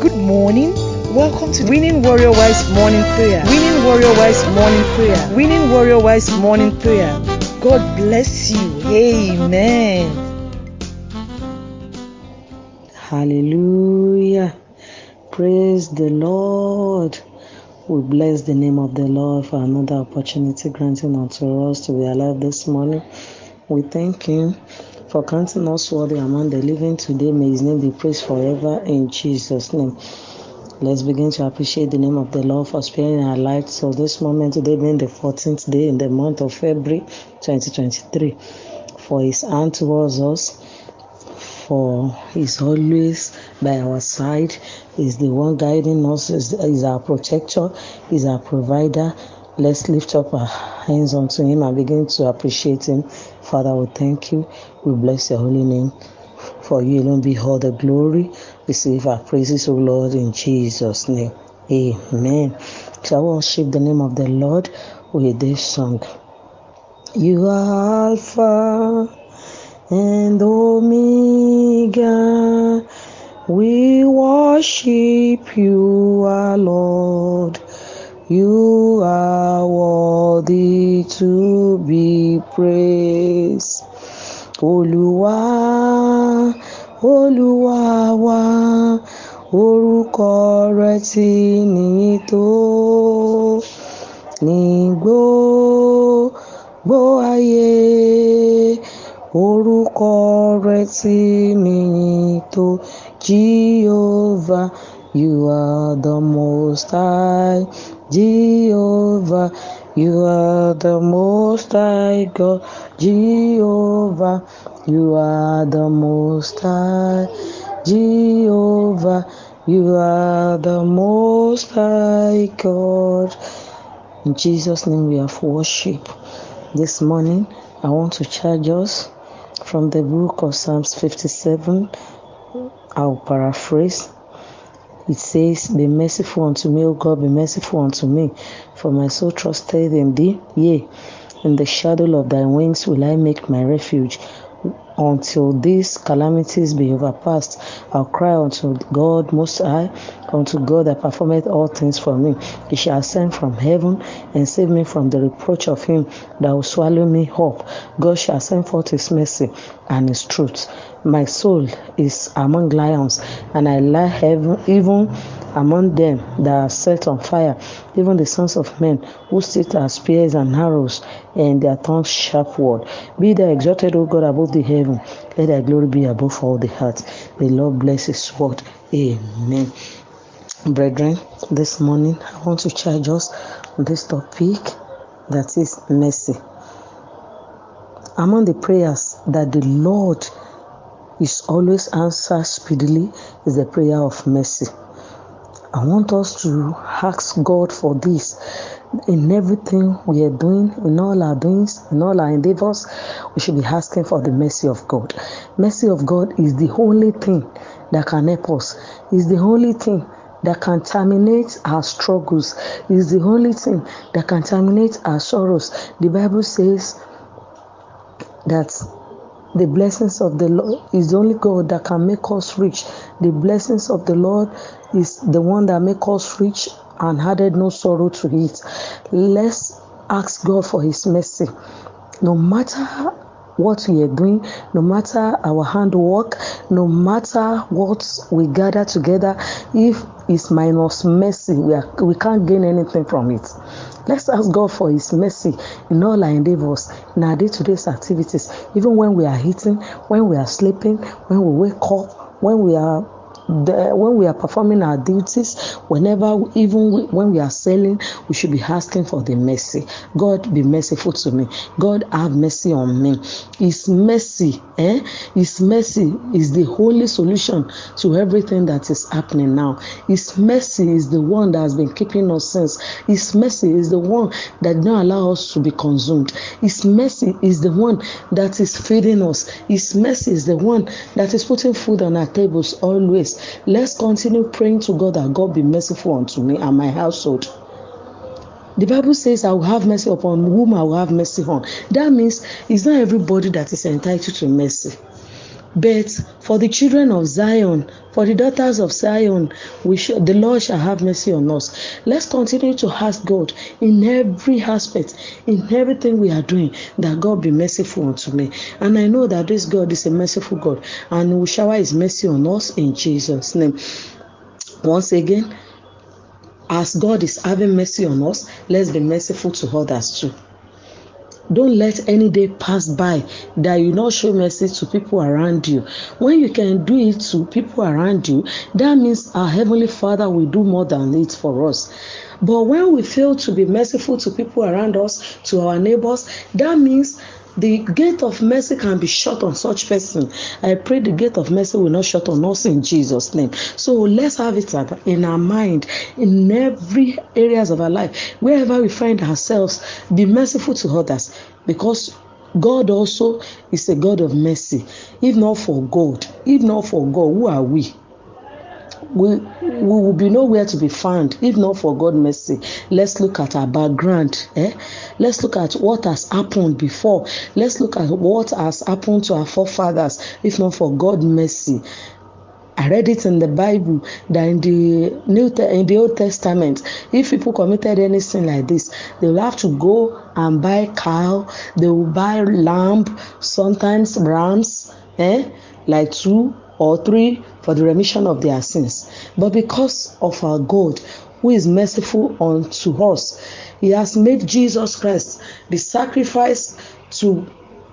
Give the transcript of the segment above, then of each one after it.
Good morning. Welcome to Winning Warrior Wise Morning Prayer. Winning Warrior Wise Morning Prayer. Winning Warrior Wise Morning Prayer. God bless you. Amen. Hallelujah. Praise the Lord. We bless the name of the Lord for another opportunity granting unto us to be alive this morning. We thank Him for counting us worthy among the living today. May His name be praised forever in Jesus' name. Let's begin to appreciate the name of the Lord for sparing our lives. So this moment today being the 14th day in the month of February 2023. For His hand towards us, for He's always by our side. He's the one guiding us. He's our protector. He's our provider. Let's lift up our hands unto Him and begin to appreciate Him. Father, we thank you. We bless Your holy name. For you alone be all the glory. Receive our praises, O Lord, in Jesus' name. Amen. Shall worship the name of the Lord with this song? You are Alpha and Omega. We worship you, our Lord. You are worthy to be praised. Olúwa, Olúwa wa, orúkọ rẹ̀ ti níyì tó ní gbogbo ayé. Orúkọ rẹ̀ ti níyì tó Jehovah, you are the most high. Jehovah, you are the most high God. Jehovah, you are the most high. Jehovah, you are the most high God. In Jesus' name we have worship. This morning, I want to charge us from the book of Psalms 57. I'll paraphrase. It says, Be merciful unto me, O God, be merciful unto me, for my soul trusted in thee. Yea, in the shadow of thy wings will I make my refuge. Until these calamities be overpassed, I'll cry unto God most high, unto God that performeth all things for me. He shall ascend from heaven and save me from the reproach of him that will swallow me up. God shall send forth his mercy and his truth. My soul is among lions, and I lie heaven, even among them that are set on fire, even the sons of men who sit as spears and arrows, and their tongues sharp word. Be thou exalted, O God, above the heaven. Let thy glory be above all the earth. The Lord bless his word. Amen. Brethren, this morning I want to charge us on this topic that is mercy. Among the prayers that the Lord is always answered speedily is the prayer of mercy. I want us to ask God for this in everything we are doing, in all our doings, in all our endeavors. We should be asking for the mercy of God. Mercy of God is the only thing that can help us. Is the only thing that can terminate our struggles. Is the only thing that can terminate our sorrows. The Bible says that the blessings of the Lord is the only God that can make us rich. The blessings of the Lord is the one that make us rich and added no sorrow to it. Let's ask God for his mercy. No matter what we are doing, no matter our handwork, no matter what we gather together, if it's minus mercy, we, are, we can't gain anything from it. Let's ask God for His mercy in all our endeavors, in our day to day activities, even when we are eating, when we are sleeping, when we wake up, when we are the, when we are performing our duties, whenever, even when we are selling, we should be asking for the mercy. God, be merciful to me. God, have mercy on me. His mercy, eh? His mercy is the only solution to everything that is happening now. His mercy is the one that has been keeping us since. His mercy is the one that don't allow us to be consumed. His mercy is the one that is feeding us. His mercy is the one that is putting food on our tables always. Let's continue praying to God that God be merciful unto me and my household. The Bible says, I will have mercy upon whom I will have mercy on. That means it's not everybody that is entitled to mercy. But for the children of Zion, for the daughters of Zion, we shall, the Lord shall have mercy on us. Let's continue to ask God in every aspect, in everything we are doing, that God be merciful unto me. And I know that this God is a merciful God, and will shower His mercy on us in Jesus' name. Once again, as God is having mercy on us, let's be merciful to others too. Don't let any day pass by that you not show mercy to people around you. When you can do it to people around you, that means our Heavenly Father will do more than it for us. But when we fail to be merciful to people around us, to our neighbors, that means the gate of mercy can be shut on such person. I pray the gate of mercy will not shut on us in Jesus' name. So let's have it in our mind, in every areas of our life, wherever we find ourselves, be merciful to others because God also is a God of mercy. If not for God, if not for God, who are we? We we will be nowhere to be found if not for God mercy. Let's look at our background. Eh? Let's look at what has happened before. Let's look at what has happened to our forefathers if not for God mercy. I read it in the Bible that in the New in the Old Testament, if people committed anything like this, they will have to go and buy cow. They will buy lamb, sometimes rams, eh, like two or three for the remission of their sins. But because of our God, who is merciful unto us, He has made Jesus Christ the sacrifice to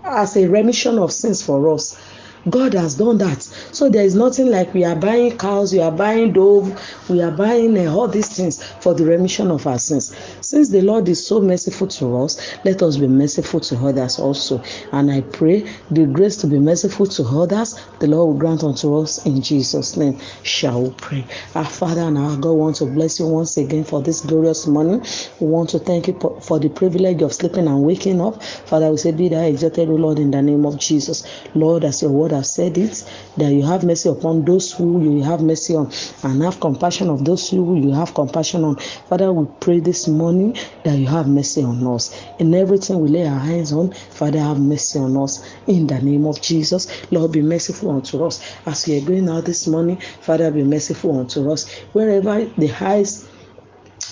as a remission of sins for us. God has done that. So there is nothing like we are buying cows, we are buying dove, we are buying uh, all these things for the remission of our sins. Since the Lord is so merciful to us, let us be merciful to others also. And I pray the grace to be merciful to others, the Lord will grant unto us in Jesus' name. Shall we pray? Our Father and our God want to bless you once again for this glorious morning. We want to thank you for the privilege of sleeping and waking up. Father, we say, Be thou exalted, O Lord, in the name of Jesus. Lord, as your word has said it, that you have mercy upon those who you have mercy on, and have compassion of those who you have compassion on. Father, we pray this morning that you have mercy on us. In everything we lay our hands on, Father, have mercy on us. In the name of Jesus, Lord, be merciful unto us. As we are going out this morning, Father, be merciful unto us. Wherever the eyes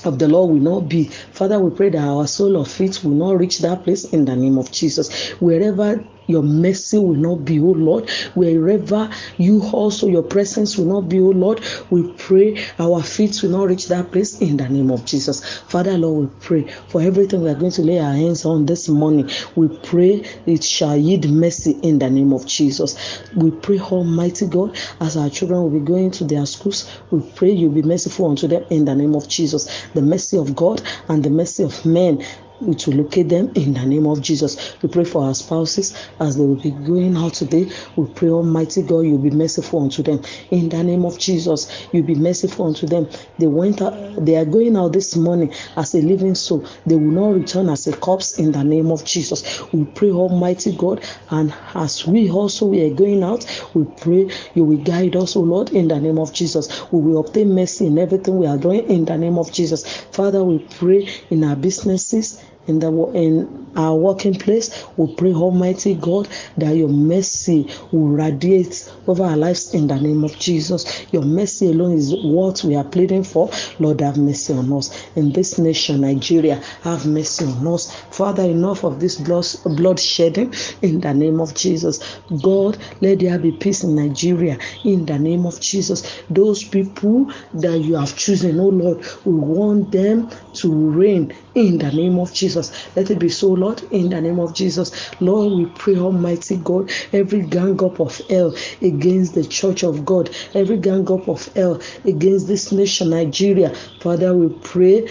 of the Lord will not be. Father, we pray that our soul of faith will not reach that place in the name of Jesus. Wherever your mercy will not be, oh Lord. Wherever you also, your presence will not be, oh Lord. We pray our feet will not reach that place in the name of Jesus. Father, Lord, we pray for everything we are going to lay our hands on this morning. We pray it shall yield mercy in the name of Jesus. We pray, Almighty God, as our children will be going to their schools, we pray you'll be merciful unto them in the name of Jesus. The mercy of God and the mercy of men to locate them in the name of Jesus. We pray for our spouses as they will be going out today. We pray, Almighty God, you'll be merciful unto them in the name of Jesus. You'll be merciful unto them. They went out, they are going out this morning as a living soul. They will not return as a corpse in the name of Jesus. We pray, Almighty God, and as we also we are going out, we pray you will guide us, O Lord, in the name of Jesus. We will obtain mercy in everything we are doing in the name of Jesus. Father, we pray in our businesses in the in our working place. We pray, Almighty God, that your mercy will radiate over our lives in the name of Jesus. Your mercy alone is what we are pleading for. Lord, have mercy on us. In this nation, Nigeria, have mercy on us. Father, enough of this blood, shedding in the name of Jesus. God, let there be peace in Nigeria in the name of Jesus. Those people that you have chosen, oh Lord, we want them to reign in the name of Jesus. Let it be so, Lord, in the name of Jesus. Lord, we pray, Almighty God, every gang up of hell against the church of God, every gang up of hell against this nation, Nigeria. Father, we pray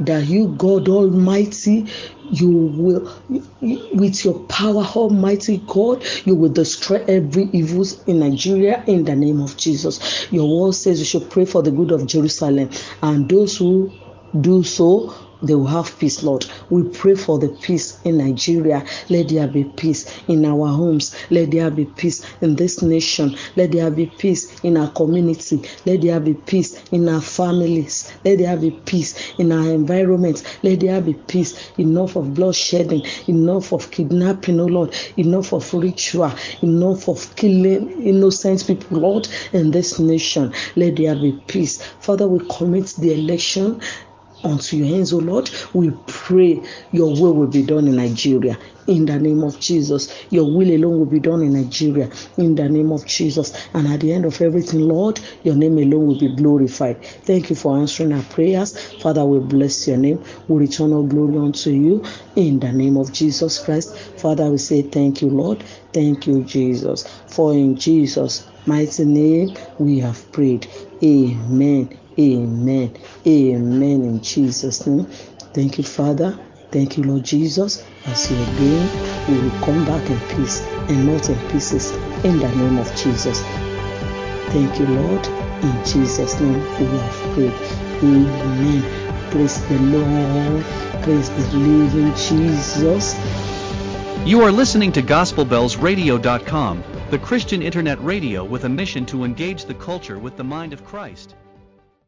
that you, God Almighty, you will, with your power, Almighty God, you will destroy every evil in Nigeria in the name of Jesus. Your word says you should pray for the good of Jerusalem, and those who do so they will have peace, Lord. We pray for the peace in Nigeria. Let there be peace in our homes. Let there be peace in this nation. Let there be peace in our community. Let there be peace in our families. Let there be peace in our environment. Let there be peace. Enough of bloodshedding, enough of kidnapping, oh Lord, enough of ritual, enough of killing innocent people, Lord, in this nation. Let there be peace. Father, we commit the election unto your hands, O Lord. We pray your will will be done in Nigeria. In the name of Jesus, your will alone will be done in Nigeria. In the name of Jesus. And at the end of everything, Lord, your name alone will be glorified. Thank you for answering our prayers. Father, we bless your name. We return all glory unto you. In the name of Jesus Christ. Father, we say thank you, Lord. Thank you, Jesus. For in Jesus' mighty name we have prayed. Amen. Amen. Amen. In Jesus' name. Thank you, Father. Thank you, Lord Jesus. As you are we will come back in peace and not in pieces. In the name of Jesus. Thank you, Lord. In Jesus' name we have prayed. Amen. Praise the Lord. Praise the living Jesus. You are listening to GospelBellsRadio.com, the Christian internet radio with a mission to engage the culture with the mind of Christ.